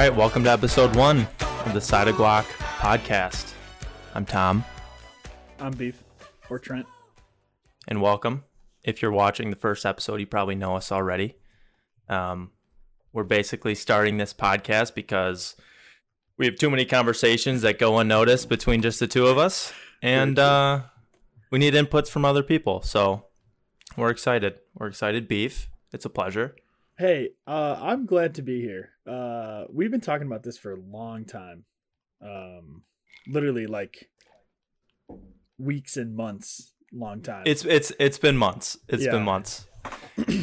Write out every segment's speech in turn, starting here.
All right, welcome to episode one of the Side of Guac podcast. I'm Tom, I'm Beef or Trent. and welcome. If you're watching the first episode, you probably know us already. Um, we're basically starting this podcast because we have too many conversations that go unnoticed between just the two of us, and uh, we need inputs from other people. So we're excited. We're excited, Beef. It's a pleasure. Hey, uh, I'm glad to be here. Uh, we've been talking about this for a long time. Um, literally like weeks and months, long time. It's it's it's been months. It's Yeah. been months,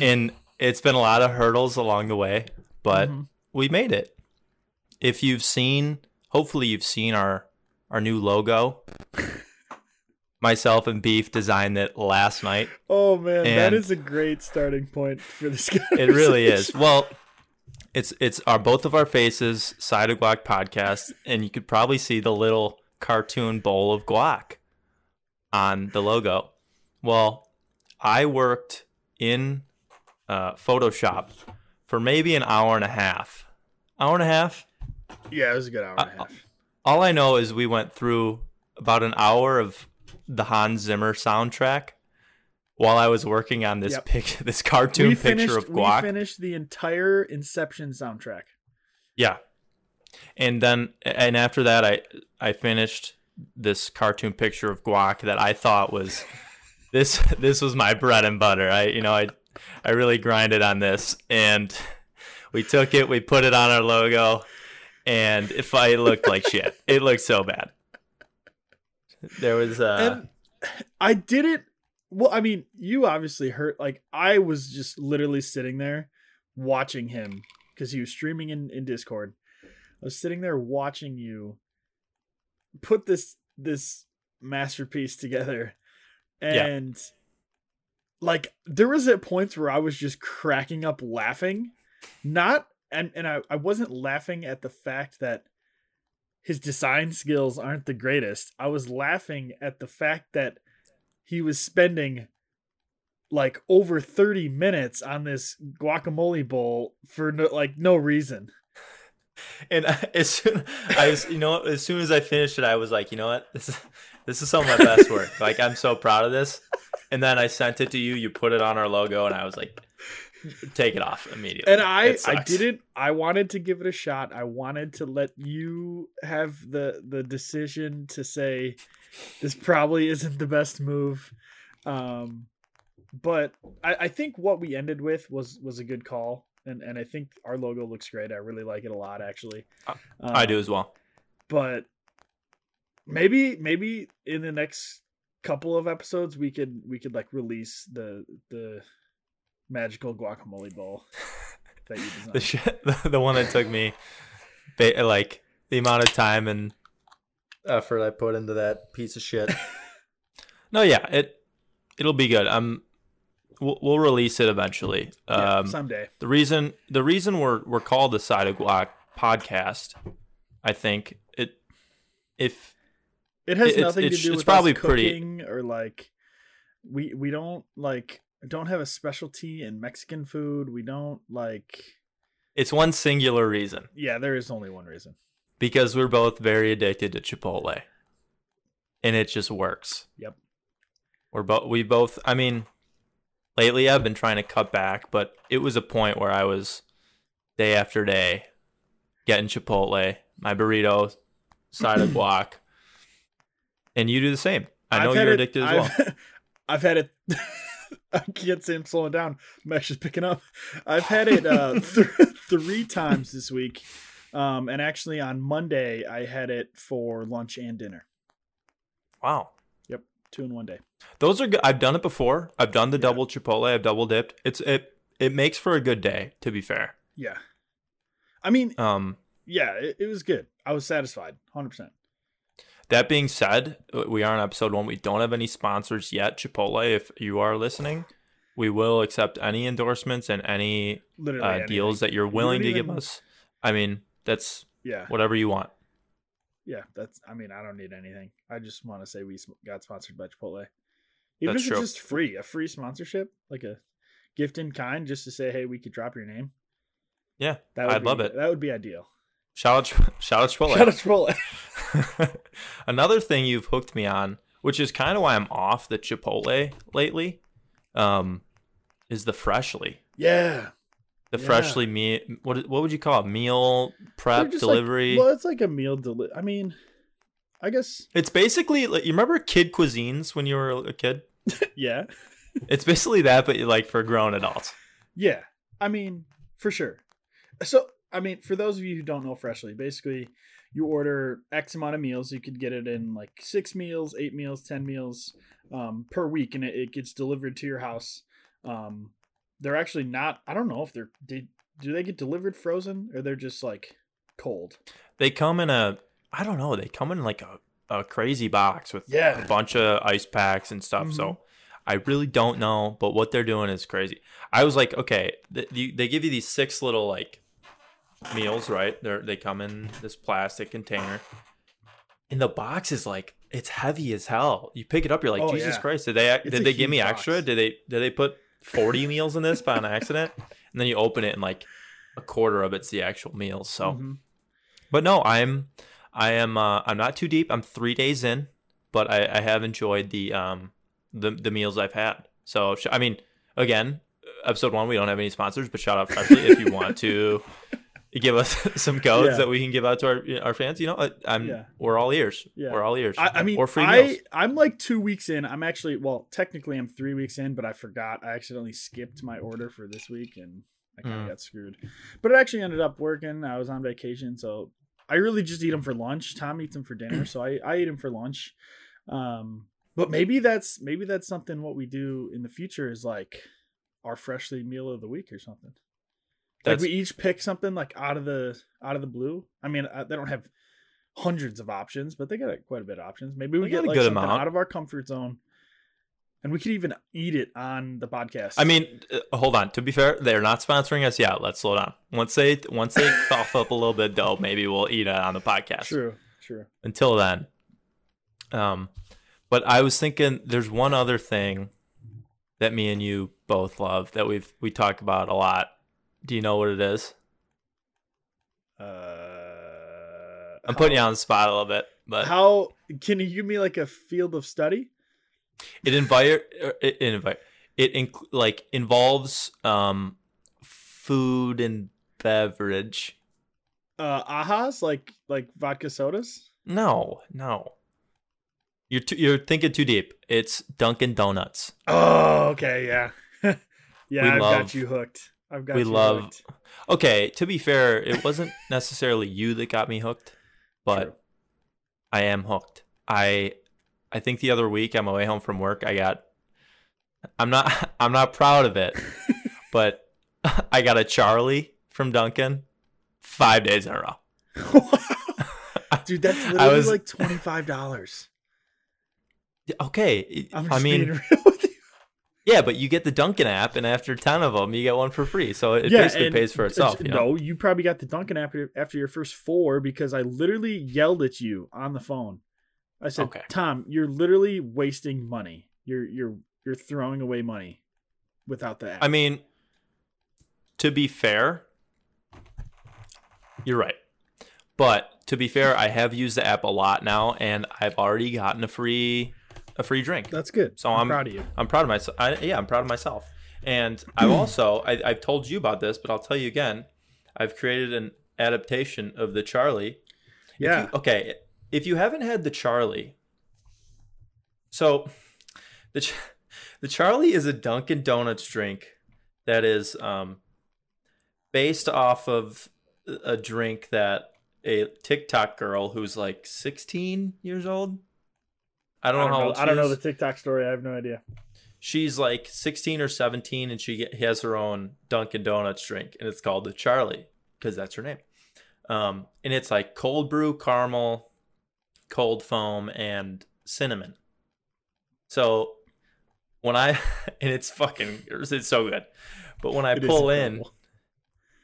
and it's been a lot of hurdles along the way, but Mhm. we made it. If you've seen, hopefully you've seen our our new logo. Myself and Beef designed it last night. oh man, that and- is a great starting point for this guy. It really is. Well, it's it's our both of our faces, side of guac podcast, and you could probably see the little cartoon bowl of guac on the logo. Well, I worked in uh, Photoshop for maybe an hour and a half. Hour and a half. Yeah, it was a good hour and a Uh, half. All I know is we went through about an hour of the Hans Zimmer soundtrack while I was working on this Yep. pic, this cartoon we picture finished, of guac. We finished the entire Inception soundtrack. Yeah. And then and after that I I finished this cartoon picture of guac that I thought was this this was my bread and butter. I you know I I really grinded on this and we took it, we put it on our logo and if I looked like shit. It looked so bad. There was uh and I didn't. Well, I mean, you obviously hurt. Like I was just literally sitting there watching him because he was streaming in in Discord. I was sitting there watching you put this this masterpiece together, Yeah. and like there was at points where I was just cracking up laughing, not and and I I wasn't laughing at the fact that his design skills aren't the greatest. I was laughing at the fact that he was spending like over 30 minutes on this guacamole bowl for no, like no reason. and as soon I was, you know, as soon as I finished it, I was like, you know what, this is this is some of my best work. Like I'm so proud of this. And then I sent it to you. You put it on our logo, and I was like, take it off immediately. And I I didn't I wanted to give it a shot. I wanted to let you have the the decision to say this probably isn't the best move. Um but I, I think what we ended with was was a good call. And and I think our logo looks great. I really like it a lot actually. I do Um, as well. but maybe maybe in the next couple of episodes we could we could like release the the magical guacamole bowl that you designed. The shit, the, the one that took me, ba- like the amount of time and effort I put into that piece of shit. no, yeah, it it'll be good. I'm. We'll, we'll release it eventually. Yeah, Um, someday. The reason the reason we're we're called the Side of Guac podcast, I think it if It has it's- nothing it's- to do it's with probably us pretty- cooking or like we we don't like don't have a specialty in Mexican food. We don't like it's one singular reason yeah, there is only one reason. Because we're both very addicted to Chipotle, and it just works. Yep. We're both we both. I mean, lately I've been trying to cut back, but it was a point where I was day after day getting Chipotle, my burrito, side of guac, and you do the same. I know you're it- addicted as well. I've, I've had it. I can't say I'm slowing down. I'm actually picking up. I've had it uh, th- three times this week, um, and actually on Monday I had it for lunch and dinner. Wow. Yep, Two in one day. Those are good. I've done it before. I've done the Yeah. double Chipotle. I've double dipped. It's it it makes for a good day. To be fair, Yeah, I mean, um, yeah, it, it was good. I was satisfied, hundred percent. that being said, we are on episode one. We don't have any sponsors yet. Chipotle, if you are listening, we will accept any endorsements and any uh, deals that you're willing to give us. I mean, that's Yeah, whatever you want. yeah. That's. I mean, I don't need anything. I just want to say we got sponsored by Chipotle. Even That's if it's just free, a free sponsorship, like a gift in kind, just to say, hey, we could drop your name. Yeah, That would I'd be, love it. That would be ideal. Shout out, shout out Chipotle. Shout out Chipotle. Another thing you've hooked me on, which is kind of why I'm off the Chipotle lately, um, is the Freshly. Yeah. The Yeah. Freshly meal. What what would you call it? Meal prep just like- delivery. well, it's like a meal deli. I mean, I guess. it's basically like you remember kid cuisines when you were a kid. Yeah. It's basically that, but like for grown adults. Yeah. I mean, for sure. So, I mean, for those of you who don't know Freshly, basically you order X amount of meals. You could get it in like six meals, eight meals, 10 meals um, per week, and it, it gets delivered to your house. Um, they're actually not, I don't know if they're, they, do they get delivered frozen or they're just like cold? They come in a I don't know. They come in like a, a crazy box with Yeah. a bunch of ice packs and stuff. Mhm. So I really don't know, but what they're doing is crazy. I was like, okay, th- you, they give you these six little like meals, right? They they come in this plastic container, and the box is like it's heavy as hell. You pick it up, you're like, Oh, Jesus yeah. Christ! Did they It's did they give me huge extra? Did they did they put forty meals in this by an accident? And then you open it and like a quarter of it's the actual meals. So. Mhm. But no, I'm I am uh, I'm not too deep. I'm three days in, but I, I have enjoyed the um the the meals I've had. So I mean, again, episode one we don't have any sponsors, but shout out Freshly if you want to give us some codes Yeah. that we can give out to our our fans. You know, I- I'm Yeah. we're all ears. Yeah. We're all ears. I, I mean, or free meals. I, I'm like two weeks in. I'm actually, well, technically I'm three weeks in, but I forgot. I accidentally skipped my order for this week and I kind of Mm. got screwed. But it actually ended up working. I was on vacation, so I really just eat them for lunch. Tom eats them for dinner, so I, I eat them for lunch. Um, but maybe that's maybe that's something what we do in the future is like our freshly meal of the week or something. Like we each pick something like out of the out of the blue. I mean, uh, they don't have hundreds of options, but they got quite a bit of options. Maybe we They get a like good something amount. out of our comfort zone, and we could even eat it on the podcast. I mean, uh, hold on. To be fair, they're not sponsoring us yet. Let's slow down. Once they once they cough up a little bit dough, maybe we'll eat it on the podcast. true, true. until then. Um, but I was thinking there's one other thing that me and you both love that we've we talk about a lot. Do you know what it is? Uh, I'm putting you on the spot a little bit, but How can you give me like a field of study? it invite it, it invite it inc- like involves um food and beverage. Uh, ahas like like vodka sodas. No, no. You're too, you're thinking too deep. It's Dunkin' Donuts. Oh, okay, yeah, yeah. We I've love- got you hooked. I've got we love- hooked. Okay, to be fair, it wasn't necessarily you that got me hooked, but True. I am hooked. I I think the other week on my way home from work, I got I'm not I'm not proud of it, but I got a Charlie from Dunkin' 5 days in a row. Dude, that's I literally was- like twenty five dollars. Okay, I'm I mean, being real with you. Yeah, but you get the Dunkin' app and after 10 of them, you get one for free. So it Yeah, basically pays for itself, you know. No, you probably got the Dunkin' app after your first four because I literally yelled at you on the phone. I said, Okay. "Tom, you're literally wasting money. You're you're you're throwing away money without the app." I mean, to be fair, you're right. But to be fair, I have used the app a lot now, and I've already gotten a free a free drink. that's good. So I'm, I'm- proud of you. I'm proud of myself. I, yeah, I'm proud of myself. And I've also I, I've told you about this, but I'll tell you again. I've created an adaptation of the Charlie. If Yeah, you- okay. If you haven't had the Charlie, so the the Charlie is a Dunkin' Donuts drink that is um, based off of a drink that a TikTok girl who's like 16 years old. I I don't, know how know. old she I don't know the TikTok story. I have no idea. She's like 16 or 17, and she has her own Dunkin' Donuts drink, and it's called the Charlie because that's her name. Um, and it's like cold brew, caramel, cold foam, and cinnamon. So when I and it's fucking it's so good. But when I It pull in,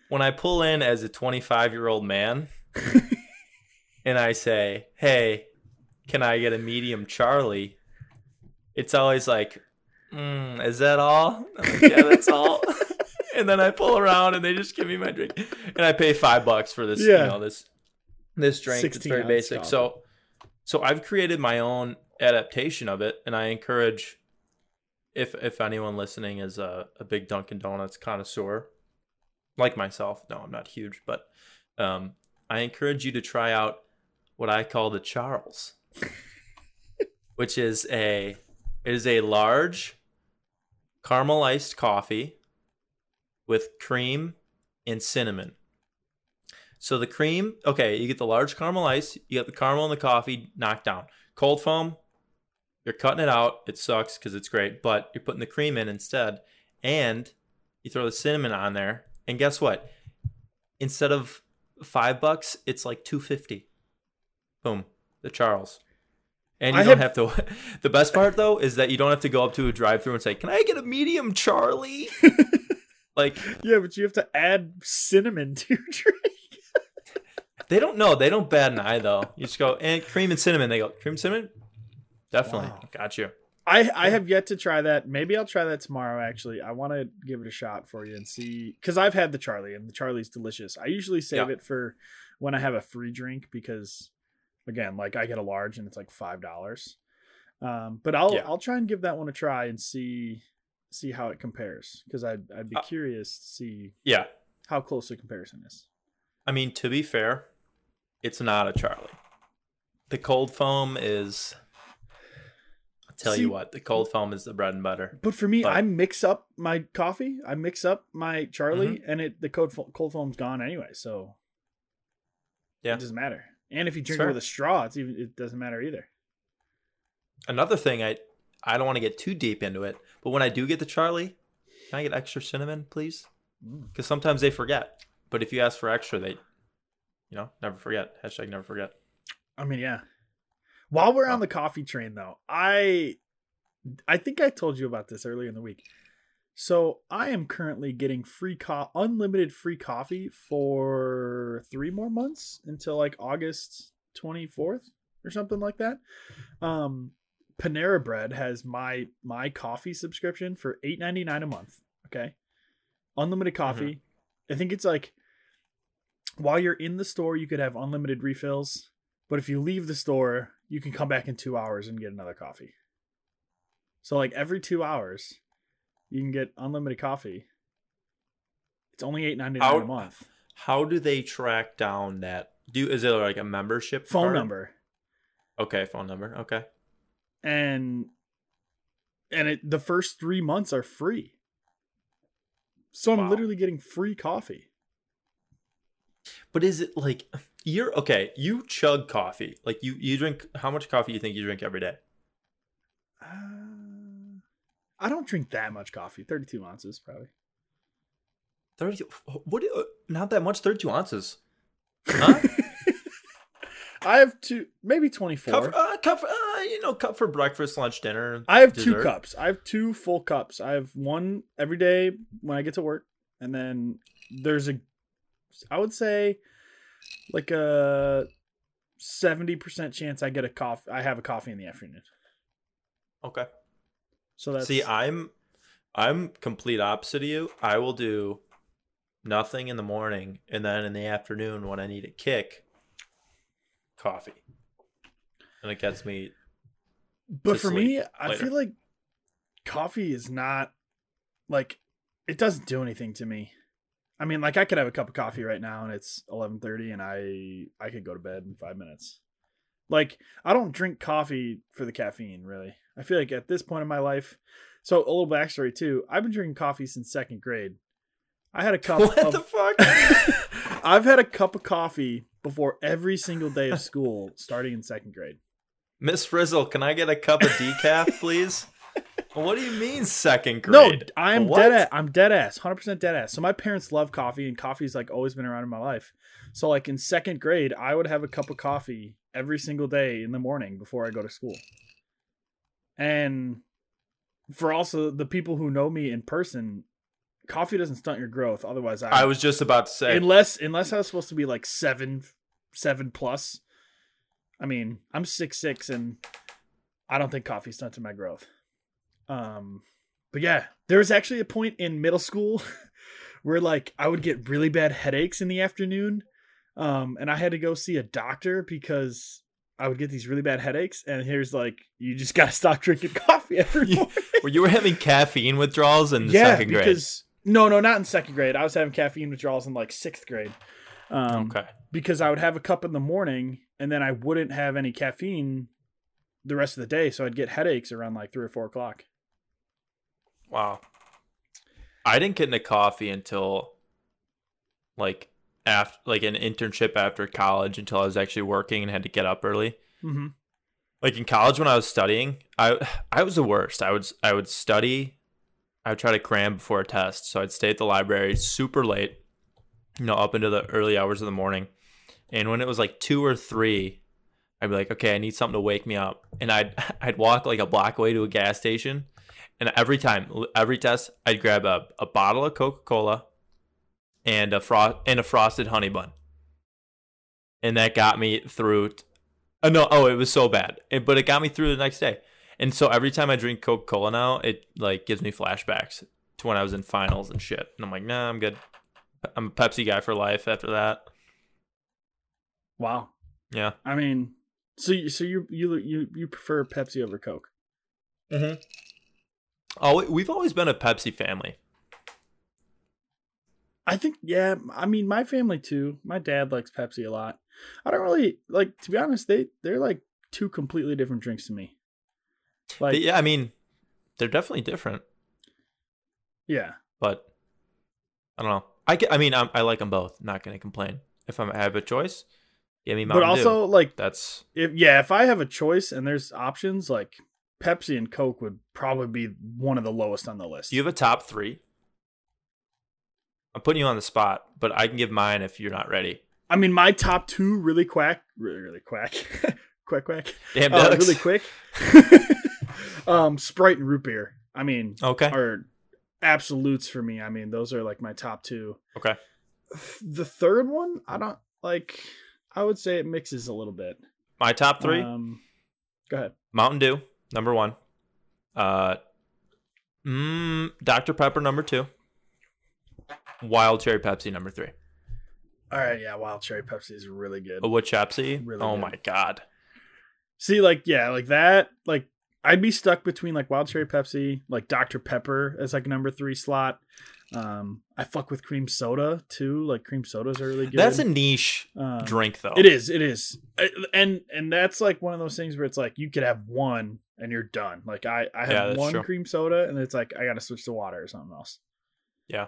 when I pull in as a 25 year old man, and I say, "Hey, can I get a medium Charlie?" It's always like, mm, "Is that all?" Like, yeah, that's all. and then I pull around, and they just give me my drink, and I pay five bucks for this, Yeah. you know, this this drink. It's very basic. So, so I've created my own adaptation of it, and I encourage if if anyone listening is a, a big Dunkin' Donuts connoisseur, like myself. No, I'm not huge, but um, I encourage you to try out what I call the Charles, which is a is a large caramel iced coffee with cream and cinnamon. So the cream, okay, you get the large caramel ice, you get the caramel and the coffee knocked down. Cold foam, you're cutting it out. It sucks because it's great, but you're putting the cream in instead, and you throw the cinnamon on there. And guess what? Instead of five bucks, it's like two fifty. Boom, the Charles. And you I don't have- have, to. The best part though is that you don't have to go up to a drive-through and say, "Can I get a medium, Charlie?" like Yeah, but you have to add cinnamon to your drink. they don't know. They don't bat an eye though. You just go and cream and cinnamon. They go cream and cinnamon. Definitely, Wow. got you. I I have yet to try that. Maybe I'll try that tomorrow. Actually, I want to give it a shot for you and see because I've had the Charlie and the Charlie's delicious. I usually save Yeah. it for when I have a free drink because, again, like I get a large and it's like five dollars. Um, but I'll Yeah. I'll try and give that one a try and see see how it compares because I'd I'd be Uh, curious to see Yeah, how close the comparison is. I mean to be fair, it's not a Charlie. The cold foam is. I'll tell See- you what, the cold foam is the bread and butter. But for me, But- I mix up my coffee. I mix up my Charlie, Mm-hmm. and it the cold fo- cold foam's gone anyway. So Yeah. it doesn't matter. And if you drink Sure. it with a straw, it's even it doesn't matter either. Another thing, I I don't want to get too deep into it, but when I do get the Charlie, can I get extra cinnamon, please? Mm. Because sometimes they forget. But if you ask for extra, they, you know, never forget. Hashtag never forget. I mean, yeah. While we're Oh. on the coffee train, though, I I think I told you about this earlier in the week. So I am currently getting free co- unlimited free coffee for three more months until like August twenty fourth or something like that. Um, Panera Bread has my my coffee subscription for eight ninety nine a month. Okay, unlimited coffee. I think it's like while you're in the store, you could have unlimited refills. But if you leave the store, you can come back in two hours and get another coffee. So like every two hours, you can get unlimited coffee. It's only eight ninety nine a month. How do they track down that? Do is it like a membership Phone card? number Okay, phone number. Okay. and and it the first three months are free. So I'm Wow. literally getting free coffee. But is it like you're okay? You chug coffee. Like you you drink. How much coffee you think you drink every day? Uh, I don't drink that much coffee. Thirty two ounces probably. Thirty. What? uh, Not that much. Thirty-two ounces. Huh? I have two, maybe twenty four. cup, uh, cup, uh, you know, cup for breakfast, lunch, dinner. I have two cups. I have two full cups. I have one every day when I get to work, and then there's a, I would say, like a seventy percent chance I get a coffee. I have a coffee in the afternoon. Okay. So that's See, I'm, I'm complete opposite of you. I will do nothing in the morning, and then in the afternoon when I need a kick, coffee, and it gets me. but for me, I feel like coffee is not like it doesn't do anything to me. I mean, like I could have a cup of coffee right now and it's eleven thirty, and I I could go to bed in five minutes. Like I don't drink coffee for the caffeine, really. I feel like at this point in my life, so a little backstory too. I've been drinking coffee since second grade. I had a cup What of the fuck? I've had a cup of coffee before every single day of school, starting in second grade. Miss Frizzle, can I get a cup of decaf, please? what do you mean second grade? No. I'm What? dead ass. I'm dead ass. 100% dead ass. So my parents love coffee and coffee's like always been around in my life. So like in second grade, I would have a cup of coffee every single day in the morning before I go to school. And for also the people who know me in person, coffee doesn't stunt your growth. Otherwise, I, I was just about to say. unless unless I was supposed to be like seven seven plus. I mean, I'm six six and I don't think coffee stunted my growth. Um, but yeah, there was actually a point in middle school where like I would get really bad headaches in the afternoon. Um, and I had to go see a doctor because I would get these really bad headaches. And here's like, you just gotta stop drinking coffee every morning. Where you were having caffeine withdrawals in the yeah, second grade. because no, no, not in second grade. I was having caffeine withdrawals in like sixth grade. Um, okay. because I would have a cup in the morning and then I wouldn't have any caffeine the rest of the day, so I'd get headaches around like three or four o'clock. Wow. I didn't get into coffee until like after like an internship after college until I was actually working and had to get up early. Mm-hmm. Like in college when I was studying, I I was the worst. I would I would study, I would try to cram before a test. So I'd stay at the library super late, you know, up into the early hours of the morning. And when it was like 2 or 3, I'd be like, "Okay, I need something to wake me up." And I'd I'd walk like a block away to a gas station and every time, every test, I'd grab a, a bottle of Coca Cola and a frost and a frosted honey bun, and that got me through. T- oh no! Oh, it was so bad, it, but it got me through the next day. And so every time I drink Coca Cola now, it like gives me flashbacks to when I was in finals and shit. And I'm like, nah, I'm good. I'm a Pepsi guy for life after that. Wow. Yeah. I mean, so you, so you you you you prefer Pepsi over Coke? Mm-hmm. Oh, we've always been a Pepsi family. I think yeah. I mean, my family too. My dad likes Pepsi a lot. I don't really like to be honest. They they're like two completely different drinks to me. Like But yeah, I mean, they're definitely different. yeah, but I don't know. I, ca- I mean, I'm, I like them both. Not gonna complain. If I'm, I have a choice, give me my money. but also Dew. like That's if yeah, if I have a choice and there's options, like Pepsi and Coke would probably be one of the lowest on the list. you have a top three? I'm putting you on the spot, but I can give mine if you're not ready. I mean, my top two really quack, really really quack, quack quack, Damn, uh, really quick. um, Sprite and root beer. I mean, Okay. are absolutes for me. I mean, those are like my top two. Okay. The third one, I don't like. I would say it mixes a little bit. My top three: Um, go ahead. Mountain Dew, number one. Uh, mm, Dr Pepper, number two. Wild Cherry Pepsi, number three. All right, yeah, wild cherry Pepsi is really good. A wood Pepsi. Really oh good. my god. See, like, yeah, like that. Like, I'd be stuck between like wild cherry Pepsi, like Dr Pepper as like number three slot. Um, I fuck with cream soda too. Like cream sodas are really good. That's a niche um, drink, though. It is. It is. And and that's like one of those things where it's like you could have one and you're done. Like I I Yeah, have that's one true. cream soda and it's like I got to switch to water or something else. Yeah.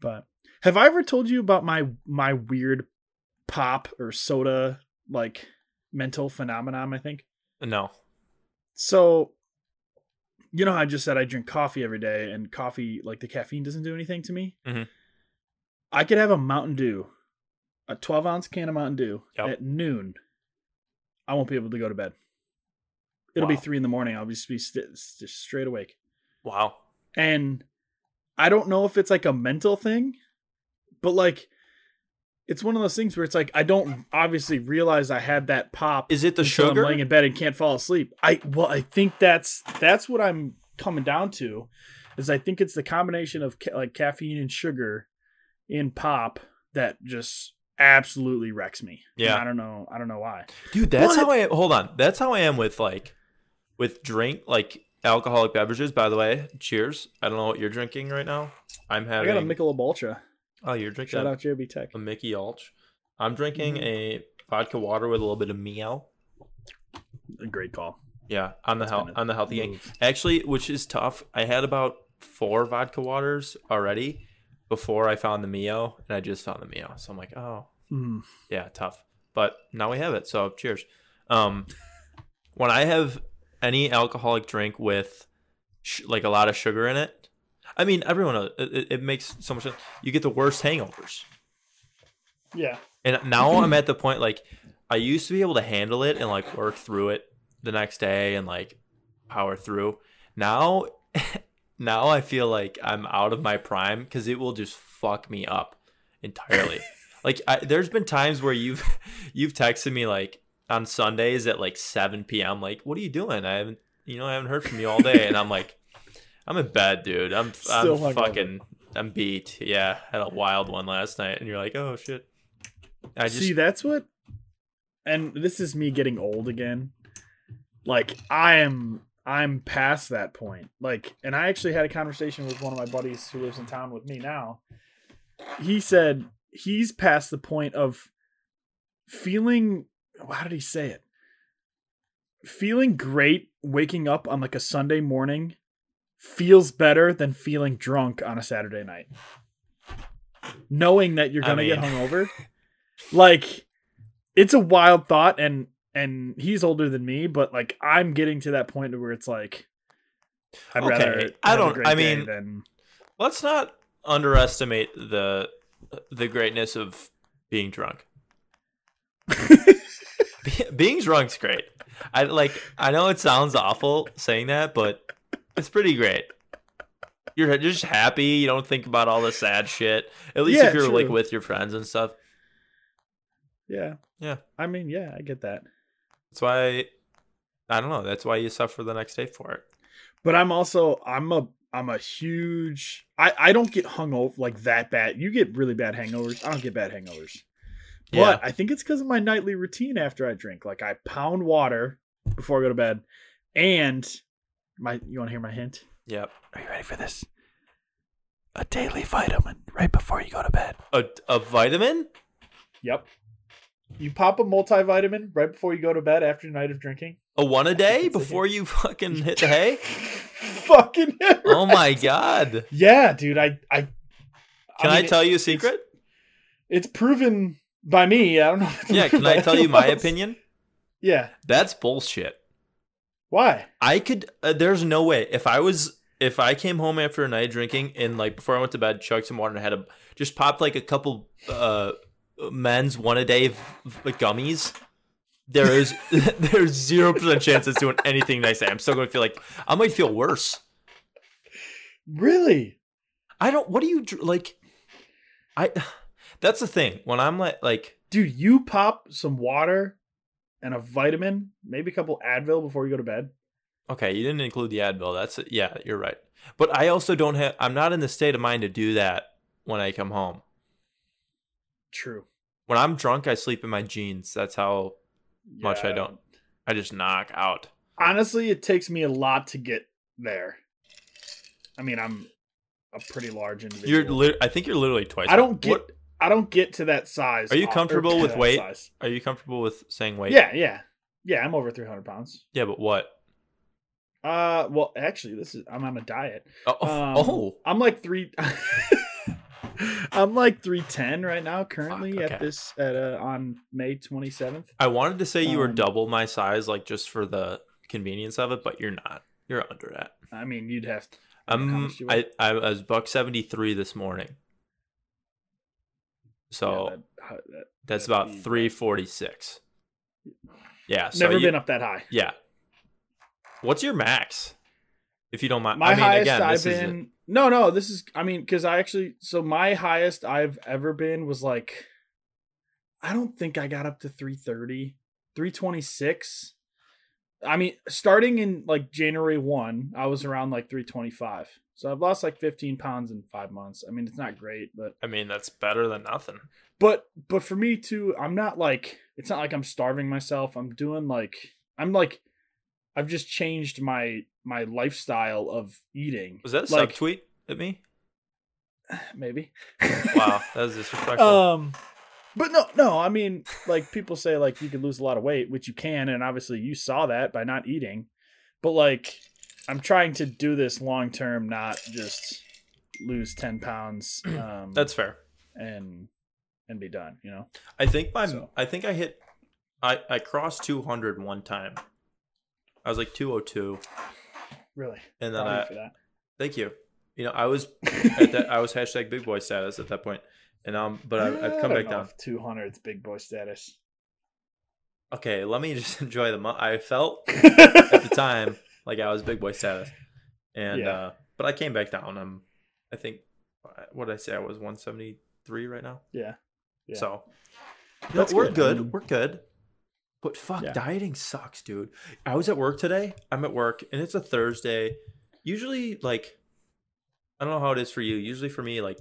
But have I ever told you about my my weird pop or soda like mental phenomenon? I think. No. So, you know, I just said I drink coffee every day, and coffee, like the caffeine, doesn't do anything to me. Mhm. I could have a Mountain Dew, a 12 ounce can of Mountain Dew Yep. at noon. I won't be able to go to bed. It'll be three in the morning. I'll just be st- just straight awake. Wow. And I don't know if it's like a mental thing, but like, it's one of those things where it's like I don't obviously realize I had that pop Is it the sugar? I'm laying in bed and can't fall asleep. I well, I think that's that's what I'm coming down to, is I think it's the combination of ca- like caffeine and sugar in pop that just absolutely wrecks me. And Yeah. I don't know. I don't know why. Dude, that's What? how I. Hold on. That's how I am with like with drink like alcoholic beverages. By the way, cheers. I don't know what you're drinking right now. I'm having. I got a Michelob Ultra. oh, you're drinking Shout a, out JB Tech. a Mickey Ulch. I'm drinking Mhm. a vodka water with a little bit of Mio. A great call. Yeah, on the health on the healthy gang. Actually, which is tough. I had about four vodka waters already before I found the Mio, and I just found the Mio. So I'm like, oh, Mm. yeah, tough. But now we have it. So cheers. Um, when I have any alcoholic drink with sh- like a lot of sugar in it, I mean, everyone knows it, it, it makes so much sense. You get the worst hangovers. Yeah. And now I'm at the point like I used to be able to handle it and like work through it the next day and like power through. Now now I feel like I'm out of my prime cuz it will just fuck me up entirely. like I, there's been times where you've you've texted me like on Sundays at like 7 p.m. like what are you doing? I haven't you know I haven't heard from you all day and I'm like I'm in bed, dude. I'm I'm fucking I'm beat. Yeah, had a wild one last night and you're like, "Oh shit." I just See, that's what. And this is me getting old again. Like I am, I'm past that point. Like, and I actually had a conversation with one of my buddies who lives in town with me now. He said he's past the point of feeling. How did he say it? Feeling great waking up on like a Sunday morning feels better than feeling drunk on a Saturday night. Knowing that you're gonna get mean- hungover, like it's a wild thought, and and he's older than me, but like I'm getting to that point where it's like I'd Okay, rather. I don't- I mean- than let's not underestimate the the greatness of being drunk. Be- being drunk's great. I like. I know it sounds awful saying that, but it's pretty great. You're you're just happy. You don't think about all the sad shit. At least Yeah, if you're like with your friends and stuff. yeah, Yeah. I mean, yeah, I get that. That's why. I don't know. That's why you suffer the next day for it. but I'm also I'm a I'm a huge I I don't get hungover like that bad. You get really bad hangovers. I don't get bad hangovers. Yeah. But I think it's because of my nightly routine after I drink. Like I pound water before I go to bed, and my you want to hear my hint? Yep. Are you ready for this? A daily vitamin right before you go to bed. A a vitamin. Yep. You pop a multivitamin right before you go to bed after a night of drinking. A one a day It's before you fucking hit the hay. Fucking hell. Oh my god. Yeah, dude. I I Can I, mean, tell you a it's- secret? It's proven by me. I don't know. Yeah, can I tell you my else. opinion? Yeah. That's bullshit. Why? I could. Uh, there's no way. If I was, if I came home after a night drinking and like before I went to bed, chugged some water and had a just popped like a couple uh men's one a day v- v- gummies. There is there's zero percent chance it's doing anything nice. I'm still going to feel like I might feel worse. Really? I don't. What do you like? I. That's the thing. When I'm like like Dude, you pop some water and a vitamin, maybe a couple Advil before you go to bed. Okay, you didn't include the Advil. That's yeah, you're right. But I also don't have. I'm not in the state of mind to do that when I come home. True. When I'm drunk, I sleep in my jeans. That's how much I don't. I just knock out. Honestly, it takes me a lot to get there. I mean, I'm a pretty large individual. You're. Li- I think you're literally twice. I don't get What- I don't get to that size. Are you comfortable with weight? size. Are you comfortable with saying weight? Yeah, yeah. Yeah, I'm over 300 pounds. Yeah, but what? Uh, well, actually, this is I'm on a diet. Oh, Um, oh. I'm like three. I'm like three ten right now, currently Fuck, at this at uh, on May twenty seventh. I wanted to say you were um, double my size, like just for the convenience of it, but you're not. You're under that. I mean, you'd have to. Um, I? I was buck seventy three this morning. So yeah, that- that- that's about be- three forty six. Yeah. So never you- been up that high. Yeah. What's your max? If you don't mind. My I mean, highest again, I've this is been. No, no, this is. I mean, because I actually. So my highest I've ever been was like. I don't think I got up to 330, 326. I mean, starting in like January 1, I was around like 325. So I've lost like 15 pounds in five months. I mean, it's not great, but I mean, that's better than nothing. but but for me too i'm not like it's not like i'm starving myself i'm doing like i'm like i've just changed my my lifestyle of eating Was that a like subtweet at me? maybe Wow, that was disrespectful. um but no no i mean like people say like you can lose a lot of weight which you can and obviously you saw that by not eating but like i'm trying to do this long term not just lose 10 pounds um that's fair. and and be done you know I think my So- I think I hit I I crossed 200 one time. I was like 202 really and then Proud I thank you. You know, I was at that I was hashtag big boy status at that point. And um but I, I've come back down. Two hundred big boy status. Okay, let me just enjoy the mo- I felt at the time like I was big boy status. And Yeah. uh but I came back down. I'm I think what did I say I was 173 right now. yeah, Yeah. So That's we're good. good. I mean- we're good. But fuck, Yeah. dieting sucks, dude. I was at work today. I'm at work and it's a Thursday. Usually like I don't know how it is for you. Usually for me like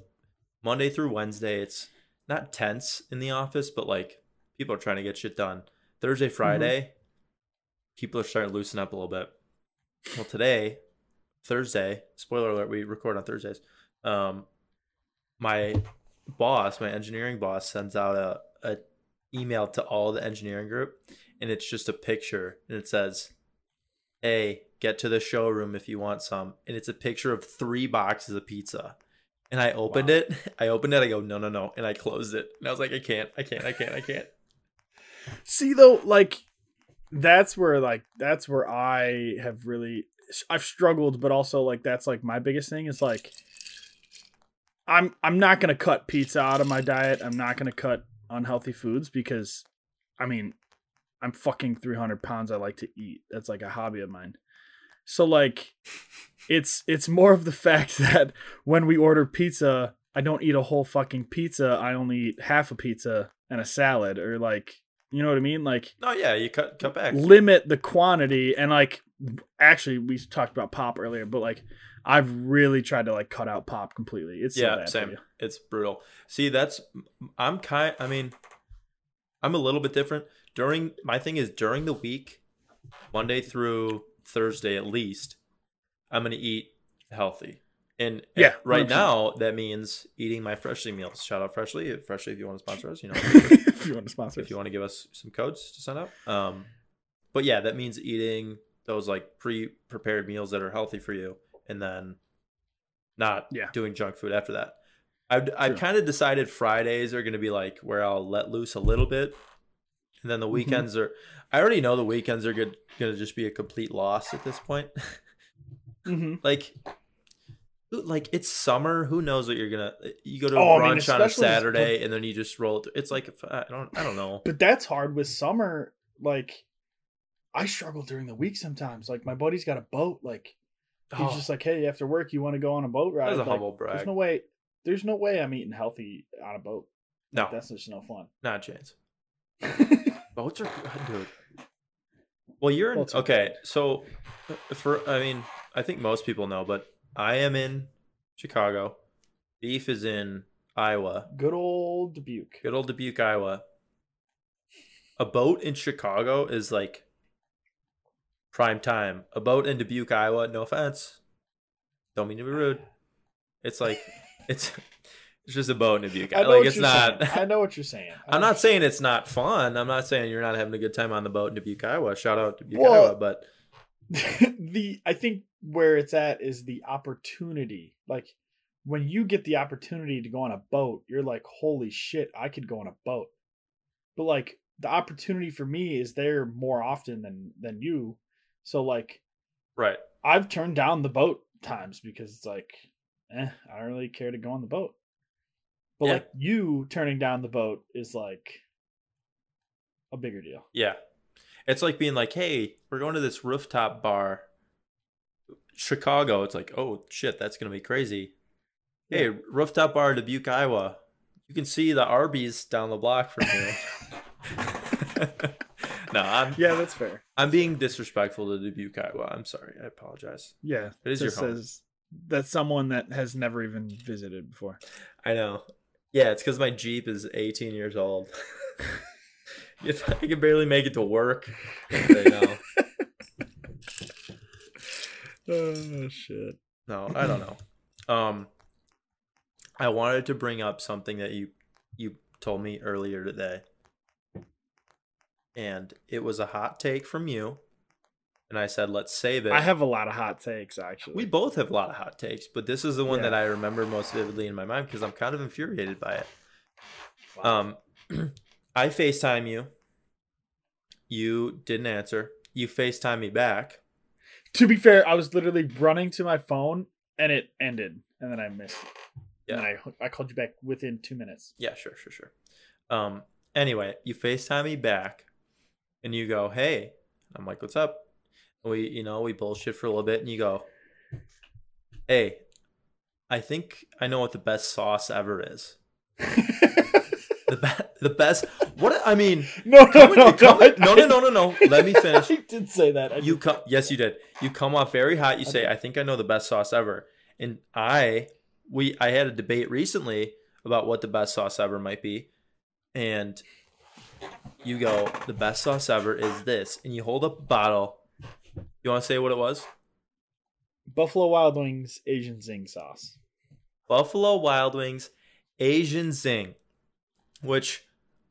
Monday through Wednesday it's not tense in the office, but like people are trying to get shit done. Thursday, Mm-hmm. Friday, people are starting to loosen up a little bit. Well, today, Thursday, spoiler alert, we record on Thursdays. Um, my boss, my engineering boss, sends out a, a email to all the engineering group, and it's just a picture, and it says, "Hey, get to the showroom if you want some," and it's a picture of three boxes of pizza. And I opened Wow. it. I opened it. I go, no, no, no, and I closed it. And I was like, I can't, I can't, I can't, I can't. See though, like that's where like that's where I have really I've struggled, but also like that's like my biggest thing is like I'm I'm not gonna cut pizza out of my diet. I'm not gonna cut unhealthy foods because I mean I'm fucking 300 pounds. I like to eat. That's like a hobby of mine. So like it's it's more of the fact that when we order pizza, I don't eat a whole fucking pizza. I only eat half a pizza and a salad or like you know what I mean? Like No, yeah, you cut cut back. limit the quantity and like actually we talked about pop earlier, but like I've really tried to like cut out pop completely. It's so yeah, bad same. It's brutal. See, that's I'm kind. I mean, I'm a little bit different. During my thing is during the week, Monday through Thursday at least, I'm gonna eat healthy. And Yeah, right 100%. now that means eating my Freshly meals. Shout out Freshly, Freshly if you want to sponsor us. You know, if you want to sponsor, if you want to give us some codes to sign up. Um, but yeah, that means eating those like pre-prepared meals that are healthy for you, and then not Yeah. doing junk food after that. I've I've kind of decided Fridays are going to be like where I'll let loose a little bit, and then the Mhm. weekends are. I already know the weekends are good, going to just be a complete loss at this point. hmm like. Like it's summer, who knows what you're gonna? You go to Oh, I mean, brunch on a Saturday, and then you just roll. It. It's like I don't, I don't know. But that's hard with summer. Like I struggle during the week sometimes. Like my buddy's got a boat. Like he's Oh. just like, hey, after work, you want to go on a boat ride? That was a Like. There's no way. There's no way I'm eating healthy on a boat. No, Like, that's just no fun. not a chance. Boats are good, dude. Well, you're in, okay. So, uh, for I mean, I think most people know, but I am in Chicago. Beef is in Iowa. Good old Dubuque. Good old Dubuque, Iowa. A boat in Chicago is like prime time. A boat in Dubuque, Iowa. No offense. Don't mean to be rude. It's like it's it's just a boat in Dubuque. I know like what it's you're not. saying. I know what you're saying. I'm not saying it's not fun. I'm not saying you're not having a good time on the boat in Dubuque, Iowa. Shout out to Dubuque, Well- Iowa. But the I think where it's at is the opportunity. Like when you get the opportunity to go on a boat, you're like, holy shit, I could go on a boat. But like the opportunity for me is there more often than than you. So like right, I've turned down the boat times because it's like, eh, I don't really care to go on the boat. But Yeah. like you turning down the boat is like a bigger deal. yeah, it's like being like, hey, we're going to this rooftop bar, Chicago. It's like, oh shit, that's gonna be crazy. Hey, rooftop bar, Dubuque, Iowa. You can see the Arby's down the block from here. no, I'm Yeah, that's fair. I'm being disrespectful to Dubuque, Iowa. I'm sorry. I apologize. Yeah, It is your home. says that's someone that has never even visited before. I know. Yeah, it's because my Jeep is 18 years old. If I can barely make it to work. They know. Oh shit! No, I don't know. Um, I wanted to bring up something that you you told me earlier today, and it was a hot take from you, and I said let's save it. I have a lot of hot takes actually. we both have a lot of hot takes, but this is the one Yeah. that I remember most vividly in my mind because I'm kind of infuriated by it. Wow. Um, I FaceTime you. You didn't answer. You FaceTime me back. to be fair, I was literally running to my phone and it ended, and then I missed. It. Yeah. And I I called you back within two minutes. Yeah, sure, sure, sure. Um, anyway, you FaceTime me back, and you go, "Hey," I'm like, "What's up?" And we, you know, we bullshit for a little bit, and you go, "Hey, I think I know what the best sauce ever is. The best. What I mean." no, no, no, in- come no, no, no, no, no, no. Let me finish. I did say that. I You come, yes, you did. You come off very hot. You say, "I think I know the best sauce ever." And I, we, I had a debate recently about what the best sauce ever might be, and you go, the best sauce ever is this, and you hold up a bottle. You want to say what it was? Buffalo Wild Wings Asian Zing sauce. Buffalo Wild Wings Asian Zing, which